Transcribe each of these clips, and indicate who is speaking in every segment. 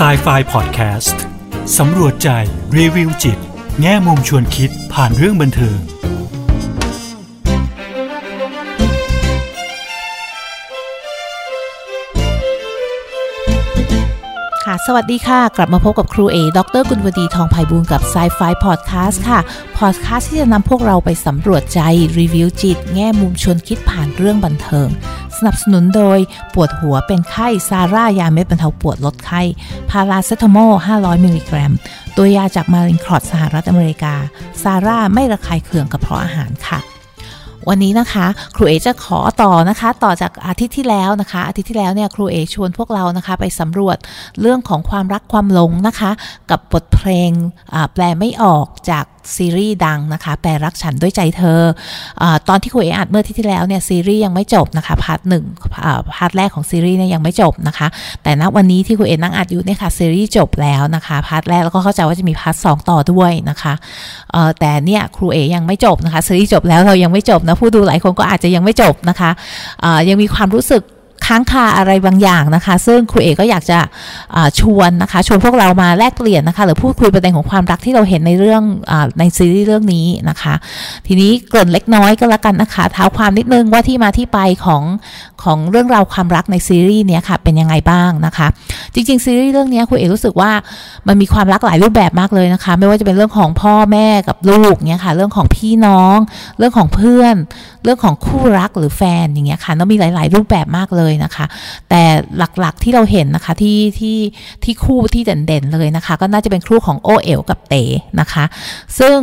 Speaker 1: s i ไฟพอดแคสต์สำรวจใจ รีวิวจิต แง่มุมชวนคิดผ่านเรื่องบันเทิง
Speaker 2: ค่ะ สวัสดีค่ะ กลับมาพบกับครูเอ ดรกุลวดีทองไพบูลกับ s ซไฟพอดแคสต์ค่ะ พอดแคสต์ที่จะนำพวกเราไปสำรวจใจ รีวิวจิต แง่มุมชวนคิดผ่านเรื่องบันเทิง สนับสนุนโดยปวดหัวเป็นไข้ซาร่ายาเม็ดบรรเทาปวดลดไข้พาราเซตามอล 500 มิลลิกรัม ตัวยาจากมารินครอดสหรัฐอเมริกา ซาร่าไม่ระคายเคืองกระเพาะอาหารค่ะ วันนี้นะคะครูเอจะขอต่อนะคะ ต่อจากอาทิตย์ที่แล้วนะคะ อาทิตย์ที่แล้วเนี่ยครูเอชวนพวกเรานะคะ ไปสำรวจเรื่องของความรักความหลงนะคะ กับบทเพลงแปลไม่ออกจากซีรีส์ดังนะคะ แปลรักฉันด้วยใจเธออตอนที่ครูเออัดเมื่อที่ที่แล้วเนี่ยซีรีส์ยังไม่จบนะคะ part หนึ่ง part แรกของซีรีส์เนี่ยยังไม่จบนะคะ แต่ณวันนี้ที่ครูเอนั่งอัดอยู่เนี่ยค่ะซีรีส์จบแล้วนะคะ part แรกแล้วก็เข้าใจว่าจะมี part สองต่อด้วยนะคะแต่เนี่ยครูเอยังไม่จบนะคะซีรีส์จบแล้วเรายังไม่จบนะผู้ดูหลายคนก็อาจจะยังไม่จบนะคะยังมีความรู้สึก ค้างคาอะไรบางอย่างนะคะ ซึ่งครูเอก็อยากจะชวนนะคะชวนพวกเรามาแลกเปลี่ยนนะคะหรือพูดคุยประเด็นของความรักที่เราเห็นในเรื่องอในซีรีส์เรื่องนี้นะคะ ทีนี้เกริ่นเล็กน้อยก็แล้วกันนะคะเท้าความนิดนึงว่าที่มาที่ไปของของเรื่องราวความรักในซีรีส์เนี้ยค่ะเป็นยังไงบ้างนะคะ จริงๆซีรีส์เรื่องนี้ครูเอกรู้สึกว่ามันมีความรักหลายรูปแบบมากเลยนะคะ ไม่ว่าจะเป็นเรื่องของพ่อแม่กับลูกเนี้ยค่ะเรื่องของพี่น้อง เรื่องของเพื่อน เรื่องของคู่รักหรือแฟนอย่างเงี้ยค่ะแล้วมีหลาย ๆ รูปแบบมากเลยนะคะ แต่หลักๆที่เราเห็นนะคะที่ที่ที่คู่ที่เด่นๆเลยนะคะ ก็น่าจะเป็นคู่ของโอเอ๋วกับเต๋นะคะ ซึ่ง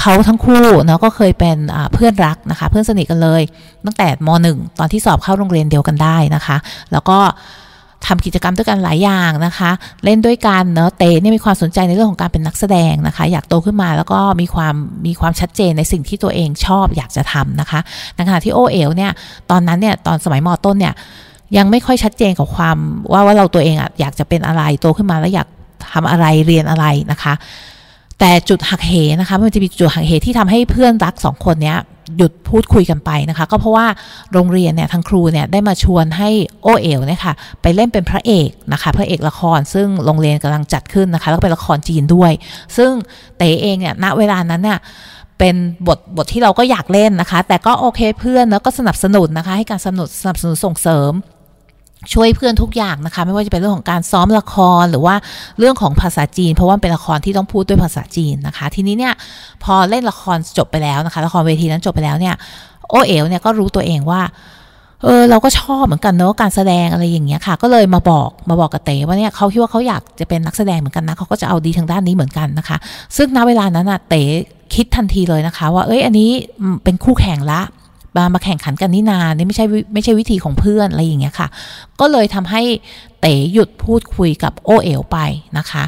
Speaker 2: เขาทั้งคู่เนาะก็เคยเป็นเพื่อนรักนะคะ เพื่อนสนิทกันเลย ตั้งแต่มหนึ่งตอนที่สอบเข้าโรงเรียนเดียวกันได้นะคะ แล้วก็ ทำกิจกรรมด้วยกันหลายอย่างนะคะ เล่นด้วยกันเนาะเตเนี่ยมีความสนใจในเรื่องของการเป็นนักแสดงนะคะ อยากโตขึ้นมาแล้วก็มีความมีความชัดเจนในสิ่งที่ตัวเองชอบอยากจะทำนะคะในขณะที่โอเอ๋วเนี่ยตอนนั้นเนี่ยตอนสมัยมต้นเนี่ยยังไม่ค่อยชัดเจนกับความว่าว่าเราตัวเองอะอยากจะเป็นอะไรโตขึ้นมาแล้วอยากทำอะไรเรียนอะไรนะคะ แต่จุดหักเหนะคะมันจะมีจุดหักเหที่ทำให้เพื่อนรักสองคนเนี้ย หยุดพูดคุยกันไปนะคะ ก็เพราะว่าโรงเรียนเนี่ยทางครูเนี่ยได้มาชวนให้โอเอ๋วเนี่ยค่ะไปเล่นเป็นพระเอกนะคะพระเอกละครซึ่งโรงเรียนกำลังจัดขึ้นนะคะแล้วก็เป็นละครจีนด้วย ซึ่งเต๋เองเนี่ยณเวลานั้นเนี่ยเป็นบทบทที่เราก็อยากเล่นนะคะ แต่ก็โอเคเพื่อนแล้วก็สนับสนุนนะคะ ให้การสนับสนับสนุนส่งเสริม ช่วยเพื่อนทุกอย่างนะคะ ไม่ว่าจะเป็นเรื่องของการซ้อมละครหรือว่าเรื่องของภาษาจีน เพราะว่าเป็นละครที่ต้องพูดด้วยภาษาจีนนะคะ ทีนี้เนี่ยพอเล่นละครจบไปแล้วนะคะละครเวทีนั้นจบไปแล้วเนี่ยโอเอ๋วเนี่ยก็รู้ตัวเองว่าเออเราก็ชอบเหมือนกันเนาะการแสดงอะไรอย่างเงี้ยค่ะ ก็เลยมาบอกมาบอกกับเต๋ว่าเนี่ยเขาคิดว่าเขาอยากจะเป็นนักแสดงเหมือนกันนะเขาก็จะเอาดีทางด้านนี้เหมือนกันนะคะ ซึ่งณเวลานั้นอะเต๋คิดทันทีเลยนะคะ ว่าเอ้ยอันนี้เป็นคู่แข่งละ มามาแข่งขันกันนี่นานี่ไม่ใช่ไม่ใช่วิธีของเพื่อนอะไรอย่างเงี้ยค่ะ ก็เลยทำให้เต๋หยุดพูดคุยกับโอเอ๋วไปนะคะ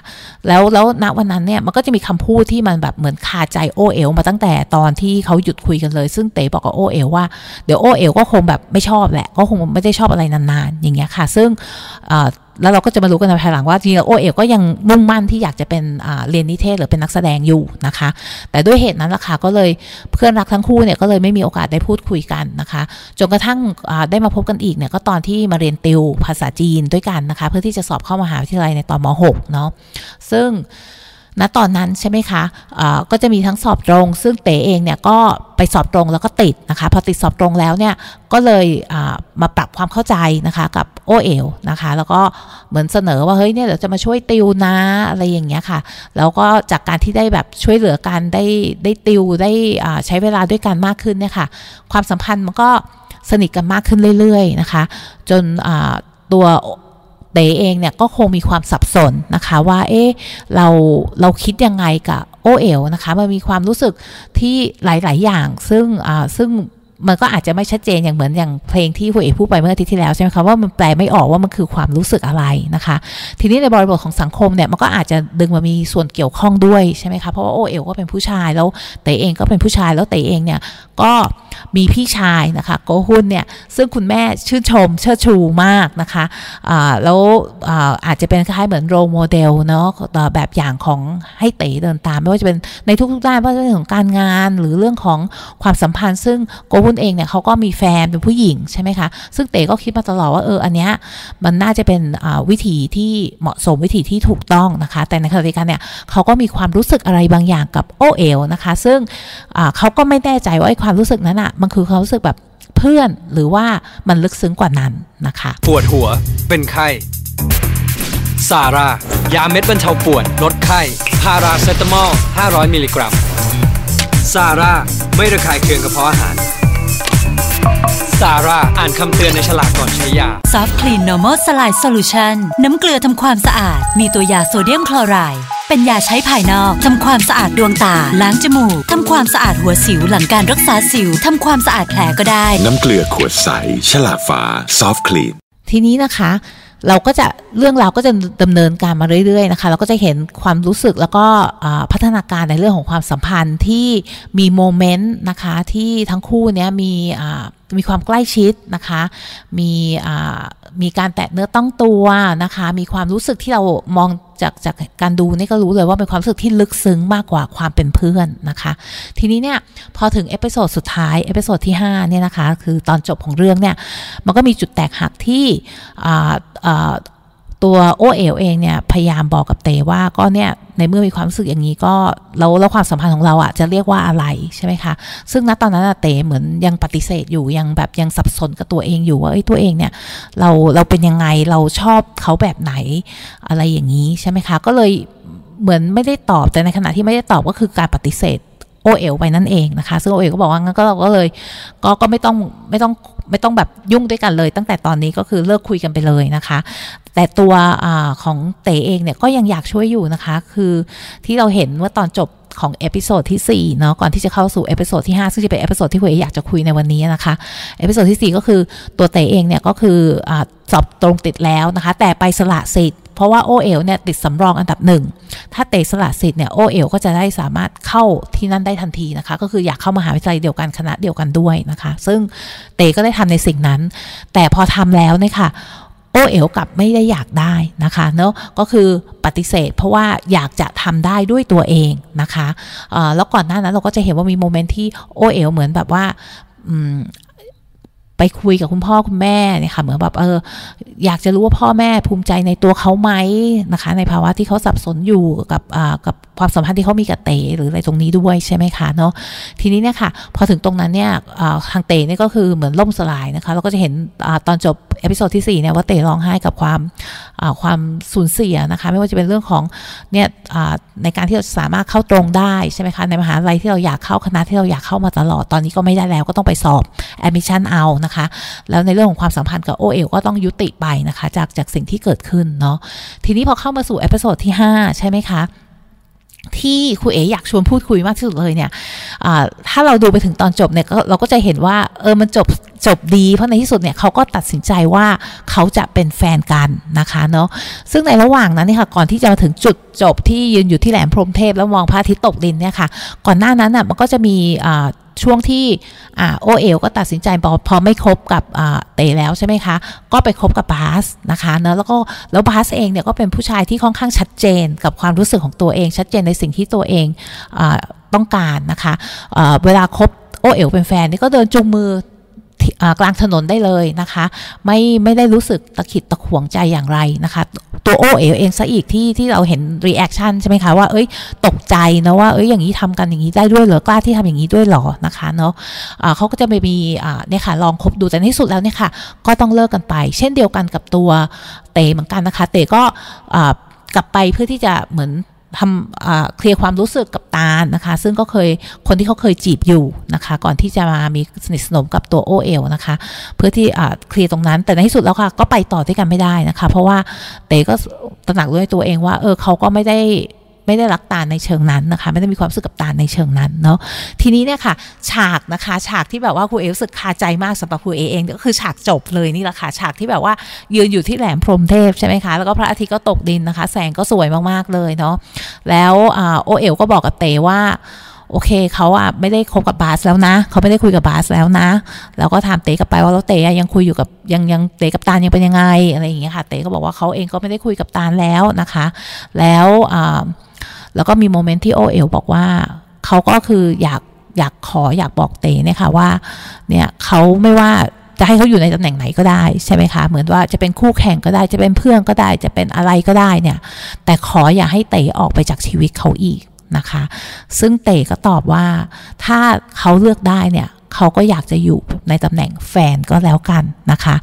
Speaker 2: แล้วแล้วณวันนั้นเนี่ยมันก็จะมีคำพูดที่มันแบบเหมือนคาใจโอเอ๋วมาตั้งแต่ตอนที่เขาหยุดคุยกันเลย ซึ่งเต๋บอกกับโอเอ๋วว่าเดี๋ยวโอเอ๋วก็คงแบบไม่ชอบแหละก็คงไม่ได้ชอบอะไรนานๆอย่างเงี้ยค่ะ ซึ่ง แล้วเราก็จะมารู้กันในภายหลังว่าจริงๆโอเอ๋วก็ยังมุ่งมั่นที่อยากจะเป็นเรียนนิเทศหรือเป็นนักแสดงอยู่นะคะ แต่ด้วยเหตุนั้นล่ะค่ะก็เลยเพื่อนรักทั้งคู่เนี่ยก็เลยไม่มีโอกาสได้พูดคุยกันนะคะจนกระทั่งได้มาพบกันอีกเนี่ยก็ตอนที่มาเรียนติวภาษาจีนด้วยกันนะคะ เพื่อที่จะสอบเข้ามหาวิทยาลัยในตอนม .6 เนาะซึ่ง ณตอนนั้นใช่ไหมคะะก็จะมีทั้งสอบตรง ซึ่งเต๋เองเนี่ยก็ไปสอบตรงแล้วก็ติดนะคะ พอติดสอบตรงแล้วเนี่ยก็เลยมาปรับความเข้าใจนะคะกับโอเอลนะคะ แล้วก็เหมือนเสนอว่าเฮ้ยเนี่ยเดี๋ยวจะมาช่วยติวนะอะไรอย่างเงี้ยค่ะ แล้วก็จากการที่ได้แบบช่วยเหลือกันได้ได้ติวได้ใช้เวลาด้วยกันมากขึ้นเนี่ยค่ะ ความสัมพันธ์มันก็สนิทกันมากขึ้นเรื่อยๆนะคะ จนตัว เต๋เองเนี่ยก็คงมีความสับสนนะคะว่าเอ๊ะเราเราคิดยังไงกับโอเอ๋วนะคะมันมีความรู้สึกที่หลาย ๆ อย่างซึ่งอ่าซึ่ง มันก็อาจจะไม่ชัดเจนอย่างเหมือนอย่างเพลงที่คุณเอกพูดไปเมื่ออาทิตย์ที่แล้วใช่ไหมคะว่ามันแปลไม่ออกว่ามันคือความรู้สึกอะไรนะคะ ทีนี้ในบริบทของสังคมเนี่ยมันก็อาจจะดึงมามีส่วนเกี่ยวข้องด้วยใช่ไหมคะเพราะว่าโอ้เอ๋วก็เป็นผู้ชายแล้วเต๋เองก็เป็นผู้ชายแล้วเต๋เองเนี่ยก็มีพี่ชายนะคะโกหุ้นเนี่ยซึ่งคุณแม่ชื่นชมเชิดชูมากนะคะะแล้วอาอาจจะเป็นคล้ายเหมือน role model เนาะแบบอย่างของให้เต๋เดินตามไม่ว่าจะเป็นในทุกๆด้านไม่ว่าจะเป็นของการงานหรือเรื่องของความสัมพันธ์ซึ่งโกฮุวุ้นเองเนี่ยเขาก็มีแฟนเป็นผู้หญิงใช่ไหมคะ ซึ่งเต๋ก็คิดมาตลอดว่าเอออันเนี้ยมันน่าจะเป็นวิธีที่เหมาะสมวิธีที่ถูกต้องนะคะ แต่ในขณะเดียวกันเนี่ยเขาก็มีความรู้สึกอะไรบางอย่างกับโอเอลนะคะ ซึ่งเขาก็ไม่แน่ใจว่าไอ้ความรู้สึกนั้นอะ่ะมันคือความรู้สึกแบบเพื่อนหรือว่ามันลึกซึ้งกว่านั้นนะคะ
Speaker 3: ปวดหัวเป็นไข้ซาร่ายาเม็ดบรรเทาปวดลดไข้พาราเซตามอล 500 มิลลิกรัมซาร่าไม่ระคายเคืองกระเพาะอาหาร ซาร่าอ่านคำเตือนในฉลากก่อนใช้ยา
Speaker 4: ซอฟต์คลีน normal saline solution น้ำเกลือทำความสะอาด มีตัวยาโซเดียมคลอไรด์เป็นยาใช้ภายนอกทำความสะอาดดวงตา ล้างจมูกทำความสะอาดหัวสิวหลังการรักษาสิวทำความสะอาดแผลก็ได้
Speaker 5: น้ำเกลือขวดใส ฉลากฟ้าซอฟต์คลีน
Speaker 2: ทีนี้นะคะ เราก็จะเรื่องราวก็จะดำเนินการมาเรื่อยๆนะคะเราก็จะเห็นความรู้สึกแล้วก็พัฒนาการในเรื่องของความสัมพันธ์ที่มี moment นะคะที่ทั้งคู่เนี้ยมีมีความใกล้ชิดนะคะ มีมีการแตะเนื้อต้องตัวนะคะ มีความรู้สึกที่เรามอง จากจากการดูนี่ก็รู้เลยว่าเป็นความรู้สึกที่ลึกซึ้งมากกว่าความเป็นเพื่อนนะคะ ทีนี้เนี่ยพอถึง episode สุดท้าย episode ที่5เนี่ยนะคะคือตอนจบของเรื่องเนี่ยมันก็มีจุดแตกหักที่ ตัวโอเอลเองเนี่ยพยายามบอกกับเตว่าก็เนี่ยในเมื่อมีความรู้สึกอย่างนี้ก็แล้วแล้วความสัมพันธ์ของเราอะจะเรียกว่าอะไรใช่ไหมคะซึ่งณตอนนั้นเตเหมือนยังปฏิเสธอยู่ยังแบบยังสับสนกับตัวเองอยู่ว่าไอ้ตัวเองเนี่ยเราเราเป็นยังไงเราชอบเขาแบบไหนอะไรอย่างนี้ใช่ไหมคะก็เลยเหมือนไม่ได้ตอบแต่ในขณะที่ไม่ได้ตอบก็คือการปฏิเสธโอเอลไปนั่นเองนะคะ ซึ่งโอเอลก็บอกว่างั้นก็เราก็เลยก็ก็ไม่ต้องไม่ต้อง ไม่ต้องแบบยุ่งด้วยกันเลย ตั้งแต่ตอนนี้ก็คือเลิกคุยกันไปเลยนะคะ แต่ตัวของเต๋เองเนี่ยก็ยังอยากช่วยอยู่นะคะ คือที่เราเห็นว่าตอนจบของ episode ที่4เนาะก่อนที่จะเข้าสู่ episode ที่ 5 ซึ่งจะเป็น episode ที่ครูเออยากจะคุยในวันนี้นะคะ episode ที่ 4 ก็คือตัวเต๋เองเนี่ยก็คืออสอบตรงติดแล้วนะคะ แต่ไปสละสิทธิ์ เพราะว่าโอ้เอ๋วเนี่ยติดสำรองอันดับหนึ่ง ถ้าเต๋สละสิทธิ์เนี่ยโอ้เอ๋วก็จะได้สามารถเข้าที่นั่นได้ทันทีนะคะ ก็คืออยากเข้ามหาวิทยาลัยเดียวกันคณะเดียวกันด้วยนะคะ ซึ่งเตก็ได้ทำในสิ่งนั้น แต่พอทำแล้วเนี่ยค่ะโอเอลกลับไม่ได้อยากได้นะคะเนาะก็คือปฏิเสธเพราะว่าอยากจะทำได้ด้วยตัวเองนะคะแล้วก่อนหน้านั้นเราก็จะเห็นว่ามีโมเมนต์ที่โอเอลเหมือนแบบว่า ไปคุยกับคุณพ่อคุณแม่เนี่ยค่ะเหมือนแบบเอออยากจะรู้ว่าพ่อแม่ภูมิใจในตัวเขาไหมนะคะ ในภาวะที่เขาสับสนอยู่กับกับความสัมพันธ์ที่เขามีกับเต๋หรืออะไรตรงนี้ด้วยใช่ไหมคะเนาะทีนี้เนี่ยค่ะพอถึงตรงนั้นเนี่ยทางเต๋เนี่ยก็คือเหมือนล่มสลายนะคะเราก็จะเห็นอตอนจบ episode ที่4เนี่ยว่าเต๋ร้องไห้กับความความสูญเสียนะคะไม่ว่าจะเป็นเรื่องของเนี่ยในการที่เราสามารถเข้าตรงได้ใช่ไหมคะในมหาลัยที่เราอยากเข้าคณะที่เราอยากเข้ามาตลอดตอนนี้ก็ไม่ได้แล้วก็ต้องไปสอบแอดมิชชั่นเอานะคะ แล้วในเรื่องของความสัมพันธ์กับโอ้เอ๋วก็ต้องยุติไปนะคะ จากจากสิ่งที่เกิดขึ้นเนาะทีนี้พอเข้ามาสู่ episode ที่ 5 ใช่ไหมคะที่ครูเอ๋อยากชวนพูดคุยมากที่สุดเลยเนี่ยถ้าเราดูไปถึงตอนจบเนี่ยเราก็จะเห็นว่าเออมันจบจบดี เพราะในที่สุดเนี่ยเขาก็ตัดสินใจว่าเขาจะเป็นแฟนกันนะคะเนาะซึ่งในระหว่างนั้นเนี่ยค่ะก่อนที่จะมาถึงจุดจบที่ยืนอยู่ที่แหลมพรหมเทพแล้วมองพระอาทิตย์ตกดินเนี่ยค่ะก่อนหน้านั้นอะมันก็จะมี ช่วงที่โอ้เอ๋วก็ตัดสินใจพอพอไม่คบกับเต๋แล้วใช่ไหมคะ ก็ไปคบกับบาสนะคะเนะแล้วก็แล้วบาสเองเนี่ยก็เป็นผู้ชายที่ค่อนข้างชัดเจนกับความรู้สึกของตัวเอง ชัดเจนในสิ่งที่ตัวเองอต้องการนะคะเวลาคบโอ้เอ๋วเป็นแฟนนี่ก็เดินจูงมือ กลางถนนได้เลยนะคะ ไม่ไม่ได้รู้สึกตะขิดตะขวงใจอย่างไรนะคะ ตัวโอ้เอ๋วเองซะอีกที่ที่เราเห็น reaction ใช่ไหมคะว่าเอ้ยตกใจนะว่าเอ้ยอย่างนี้ทำกันอย่างนี้ได้ด้วยเหรอกล้าที่ทำอย่างนี้ด้วยหรอนะคะเนาะะเขาก็จะไม่มีเนี่ยค่ะลองคบดูแต่ในที่สุดแล้วเนี่ยค่ะก็ต้องเลิกกันไป เช่นเดียวกันกับตัวเตเหมือนกันนะคะ เตก็กลับไปเพื่อที่จะเหมือน ทำเคลียร์ความรู้สึกกับตาลนะคะ ซึ่งก็เคยคนที่เขาเคยจีบอยู่นะคะ ก่อนที่จะมามีสนิทสนมกับตัวโอเอลนะคะ เพื่อที่เคลียร์ตรงนั้น แต่ในที่สุดแล้วค่ะก็ไปต่อด้วยกันไม่ได้นะคะ เพราะว่าเต๋ก็ตระหนักด้วยตัวเองว่า เออเขาก็ไม่ได้ ไม่ได้รักตาในเชิงนั้นนะคะ ไม่ได้มีความรู้สึกกับตาในเชิงนั้นเนาะทีนี้เนี่ยค่ะ ฉากนะคะฉากที่แบบว่าครูเอรู้สึกคาใจมากสำหรับครูเอเองก็คือฉากจบเลยนี่แหละค่ะฉากที่แบบว่ายืนอยู่ที่แหลมพรมเทพใช่ไหมคะแล้วก็พระอาทิตย์ก็ตกดินนะคะ แสงก็สวยมากๆเลยเนาะแล้วโอเอลก็บอกกับเตว่าโอเคเขาอะไม่ได้คบกับบาสแล้วนะเขาไม่ได้คุยกับบาสแล้วนะ แล้วก็ถามเต๋กลับไปว่าแล้วเต๋ยังคุยอยู่กับยังยังเต๋กับตาลยังเป็นยังไงอะไรอย่างเงี้ยค่ะ เต๋ก็บอกว่าเขาเองก็ไม่ได้คุยกับตาลแล้วนะคะ แล้วอ่า แล้วก็มีโมเมนต์ที่โอเอลบอกว่าเขาก็คืออยากอยากขออยากบอกเตเนี่ยค่ะว่าเนี่ยเขาไม่ว่าจะให้เขาอยู่ในตำแหน่งไหนก็ได้ใช่ไหมคะเหมือนว่าจะเป็นคู่แข่งก็ได้จะเป็นเพื่อนก็ได้จะเป็นอะไรก็ได้เนี่ย แต่ขออย่าให้เตออกไปจากชีวิตเขาอีกนะคะ ซึ่งเตก็ตอบว่าถ้าเขาเลือกได้เนี่ย เขาก็อยากจะอยู่ในตำแหน่งแฟนก็แล้วกันนะคะ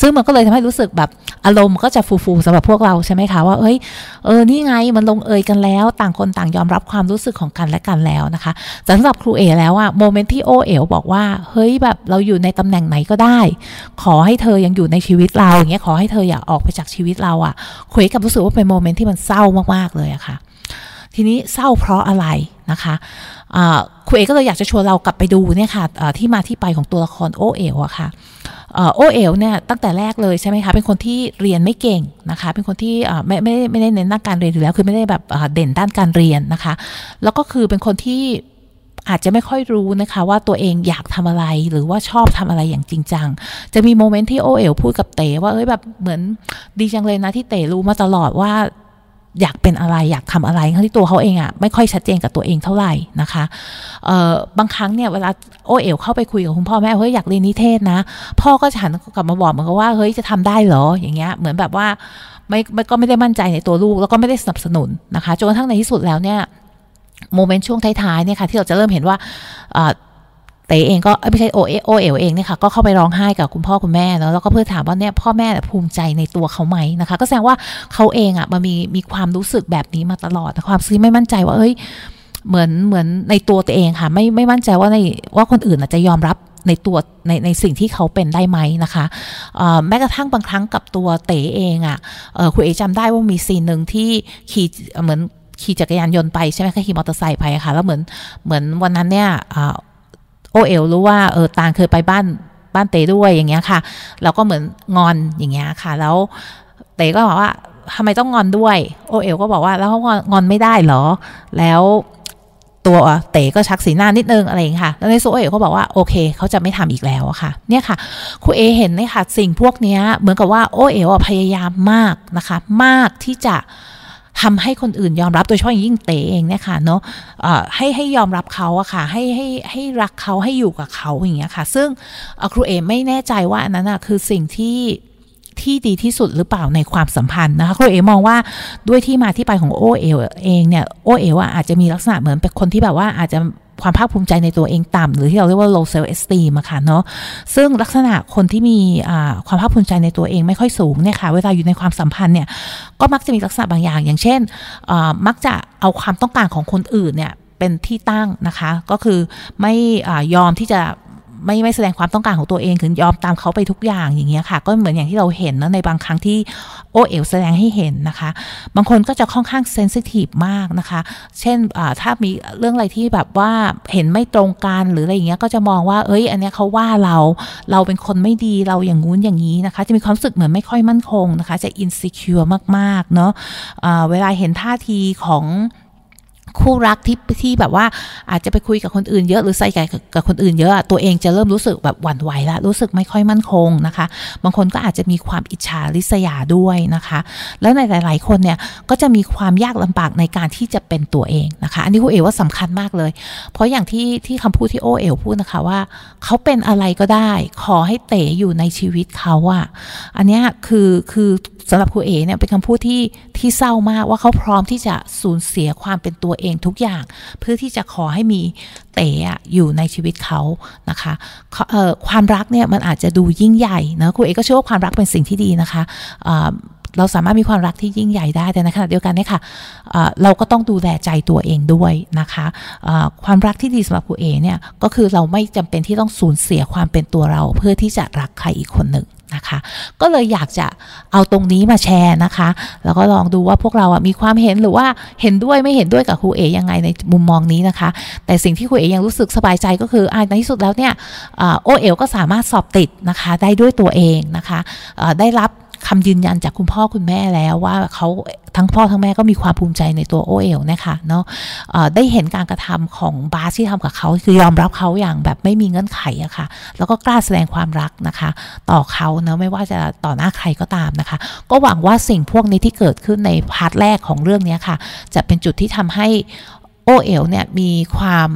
Speaker 2: ซึ่งมันก็เลยทำให้รู้สึกแบบอารมณ์ก็จะฟูๆสำหรับพวกเราใช่ไหมคะว่าเอ้ยเออนี่ไงมันลงเอยกันแล้ว ต่างคนต่างยอมรับความรู้สึกของกันและกันแล้วนะคะสำหรับครูเอแล้วอะโมเมนต์ที่โอเอ๋วบอกว่าเฮ้ยแบบเราอยู่ในตำแหน่งไหนก็ได้ ขอให้เธอยังอยู่ในชีวิตเราอย่างเงี้ยขอให้เธออย่าออกไปจากชีวิตเราอะคุยกับรู้สึกว่าเป็นโมเมนต์ที่มันเศร้ามากๆเลยอะค่ะ ทีนี้เศร้าเพราะอะไรนะคะครูเอก็เลยอยากจะชวนเรากลับไปดูเนี่ยค่ะที่มาที่ไปของตัวละครโอเอ๋วอะค่ะโอเอ๋วเนี่ยตั้งแต่แรกเลยใช่ไหมคะเป็นคนที่เรียนไม่เก่งนะคะเป็นคนที่ไม่ไม่ไม่ได้เน้นด้านการเรียนอยู่แล้วคือไม่ได้แบบเด่นด้านการเรียนนะคะ แล้วก็คือเป็นคนที่อาจจะไม่ค่อยรู้นะคะว่าตัวเองอยากทำอะไรหรือว่าชอบทำอะไรอย่างจริงจัง จะมีโมเมนต์ที่โอเอ๋วพูดกับเต๋ว่าเอ้ยแบบเหมือนดีจังเลยนะที่เต๋รู้มาตลอดว่า อยากเป็นอะไรอยากทำอะไรทั้งที่ตัวเขาเองอะ่ะไม่ค่อยชัดเจนกับตัวเองเท่าไหร่นะคะเอ่อบางครั้งเนี่ยเวลาโอเอ๋วเข้าไปคุยกับคุณพ่อแม่เฮ้ยอยากเรียนนิเทศนะ พ่อก็ฉันกลับมาบอกเหมือนกับว่าเฮ้ยจะทำได้เหรออย่างเงี้ยเหมือนแบบว่าไม่ก็ไม่ได้มั่นใจในตัวลูกแล้วก็ไม่ได้สนับสนุนนะคะจนกระทั่งในที่สุดแล้วเนี่ยโมเมนต์ช่วงท้ายๆเนี่ยค่ะที่เราจะเริ่มเห็นว่า เต๋เองก็ไม่ใช่โอเอโอเอลเองเนี่ยค่ะก็เข้าไปร้องไห้กับคุณพ่อคุณแม่แล้วแล้วก็เพื่อถามว่าเนี่ยพ่อแม่ภูมิใจในตัวเขาไหมนะคะ ก็แสดงว่าเขาเองอะมันมีมีความรู้สึกแบบนี้มาตลอดความซื้อไม่มั่นใจว่าเอ้ยเหมือนเหมือนในตัวตัวเองค่ะ ไม่ไม่มั่นใจว่าในว่าคนอื่นอาจจะยอมรับในตัวในในสิ่งที่เขาเป็นได้ไหมนะคะแม้กระทั่งบางครั้งกับตัวเต๋เองอะคุณเอจำได้ว่ามีซีนหนึ่งที่ขี่เหมือนขี่จักรยานยนต์ไปใช่ไหมคะขี่มอเตอร์ไซค์ไปค่ะแล้วเหมือนเหมือนวันนั้นเนี่ย โอเอลรู้ว่าเออตาลเคยไปบ้านบ้านเตด้วยอย่างเงี้ยค่ะแล้วก็เหมือนงอนอย่างเงี้ยค่ะ แล้วเตก็บอกว่าทำไมต้องงอนด้วย โอเอลก็บอกว่าแล้วเขางอนไม่ได้เหรอ แล้วตัวเต๋ก็ชักสีหน้านิดนึงอะไรอย่างค่ะ แล้วในโซเอลเขาบอกว่าโอเคเขาจะไม่ทำอีกแล้วอะค่ะ เนี่ยค่ะครูเอเห็นไหมค่ะ สิ่งพวกนี้เหมือนกับว่าโอเอลพยายามมากนะคะ มากที่จะ ทำให้คนอื่นยอมรับโดยเฉพาะยิ่งเต๋เองเนี่ยค่ะเนาะให้ให้ยอมรับเขาอะค่ะให้ให้ให้รักเขาให้อยู่กับเขาอย่างเงี้ยค่ะ ซึ่งครูเอไม่แน่ใจว่าอันนั้นอะคือสิ่งที่ที่ดีที่สุดหรือเปล่าในความสัมพันธ์นะคะครูเอมองว่าด้วยที่มาที่ไปของโอเอลเองเนี่ยโอเอลอาจจะมีลักษณะเหมือนเป็นคนที่แบบว่าอาจจะ ความภาคภูมิใจในตัวเองต่ำหรือที่เราเรียกว่า low self esteem อะค่ะเนาะซึ่งลักษณะคนที่มีความภาคภูมิใจในตัวเองไม่ค่อยสูงเนี่ยค่ะเวลาอยู่ในความสัมพันธ์เนี่ยก็มักจะมีลักษณะบางอย่าง อย่างเช่น มักจะเอาความต้องการของคนอื่นเนี่ยเป็นที่ตั้งนะคะ ก็คือไม่ยอมที่จะ ไม่ไม่แสดงความต้องการของตัวเองคือยอมตามเขาไปทุกอย่างอย่างเงี้ยค่ะ ก็เหมือนอย่างที่เราเห็นนะในบางครั้งที่โอเอลแสดงให้เห็นนะคะ บางคนก็จะค่อนข้างเซนซิทีฟมากนะคะ เช่นถ้ามีเรื่องอะไรที่แบบว่าเห็นไม่ตรงกันหรืออะไรอย่างเงี้ยก็จะมองว่า เอ้ย อันเนี้ยเขาว่าเราเราเป็นคนไม่ดีเราอย่างงู้นอย่างนี้นะคะ จะมีความรู้สึกเหมือนไม่ค่อยมั่นคงนะคะ จะอินสิคิวมากๆเนาะะเวลาเห็นท่าทีของ คู่รักที่ที่แบบว่าอาจจะไปคุยกับคนอื่นเยอะหรือใส่ใจกับคนอื่นเยอะตัวเองจะเริ่มรู้สึกแบบหวั่นไหวละรู้สึกไม่ค่อยมั่นคงนะคะ บางคนก็อาจจะมีความอิจฉาริษยาด้วยนะคะ แล้วในหลาย ๆ คนเนี่ยก็จะมีความยากลำบากในการที่จะเป็นตัวเองนะคะ อันนี้ครูเอว่าสำคัญมากเลย เพราะอย่างที่ที่คำพูดที่โอเอลพูดนะคะว่าเขาเป็นอะไรก็ได้ ขอให้เต๋อยู่ในชีวิตเขาอะอันนี้คือคือสำหรับครูเอ๋เนี่ยเป็นคำพูดที่ที่เศร้ามากว่าเขาพร้อมที่จะสูญเสียความเป็นตัวเองเองทุกอย่าง เพื่อที่จะขอให้มีเต๋อยู่ในชีวิตเขานะคะความรักเนี่ยมันอาจจะดูยิ่งใหญ่นะครูเอก็เชื่อว่าความรักเป็นสิ่งที่ดีนะคะเราสามารถมีความรักที่ยิ่งใหญ่ได้แต่ในขณะเดียวกันเนี่ยค่ะเราก็ต้องดูแลใจตัวเองด้วยนะคะความรักที่ดีสำหรับครูเอเนี่ยก็คือเราไม่จำเป็นที่ต้องสูญเสียความเป็นตัวเราเพื่อที่จะรักใครอีกคนหนึ่ง นะคะ ก็เลยอยากจะเอาตรงนี้มาแชร์นะคะ แล้วก็ลองดูว่าพวกเราอะมีความเห็นหรือว่าเห็นด้วยไม่เห็นด้วยกับครูเอยังไงในมุมมองนี้นะคะ แต่สิ่งที่ครูเอยังรู้สึกสบายใจก็คือในที่สุดแล้วเนี่ยโอเอลก็สามารถสอบติดนะคะได้ด้วยตัวเองนะคะได้รับคำยืนยันจากคุณพ่อคุณแม่แล้วว่าเขา ทั้งพ่อทั้งแม่ก็มีความภูมิใจในตัวโอเอลนะคะเนาะได้เห็นการกระทำของบาสที่ทำกับเขาคือยอมรับเขาอย่างแบบไม่มีเงื่อนไขอะคะ่ะ แล้วก็กล้าแสดงความรักนะคะ ต่อเขาเนะไม่ว่าจะต่อหน้าใครก็ตามนะคะ ก็หวังว่าสิ่งพวกนี้ที่เกิดขึ้นใน part แรกของเรื่องนี้ค่ะ จะเป็นจุดที่ทำให้โอ้เอ๋วเนี่ยมีความ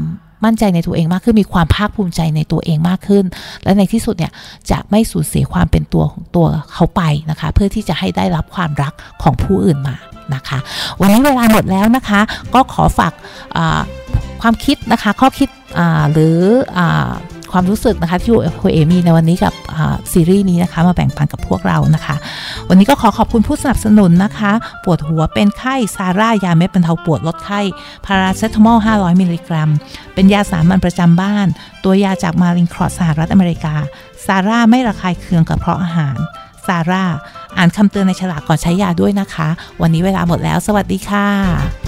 Speaker 2: มั่นใจในตัวเองมากขึ้น มีความภาคภูมิใจในตัวเองมากขึ้น และในที่สุดเนี่ยจะไม่สูญเสียความเป็นตัวของตัวเขาไปนะคะ เพื่อที่จะให้ได้รับความรักของผู้อื่นมานะคะ วันนี้เวลาหมดแล้วนะคะ ก็ขอฝากความคิดนะคะ ข้อคิดหรืออ ความรู้สึกนะคะที่คุณเอมีในวันนี้กับซีรีส์นี้นะคะ มาแบ่งปันกับพวกเรานะคะ วันนี้ก็ขอขอบคุณผู้สนับสนุนนะคะ ปวดหัวเป็นไข้ซาร่ายาเม็ดบรรเทาปวดลดไข้พาราเซตามอล 500 มิลลิกรัม เป็นยาสามัญประจำบ้าน ตัวยาจากมารินครอสสหรัฐอเมริกา ซาร่าไม่ระคายเคืองกับเพราะอาหาร ซาร่า อ่านคำเตือนในฉลากก่อนใช้ยาด้วยนะคะ วันนี้เวลาหมดแล้ว สวัสดีค่ะ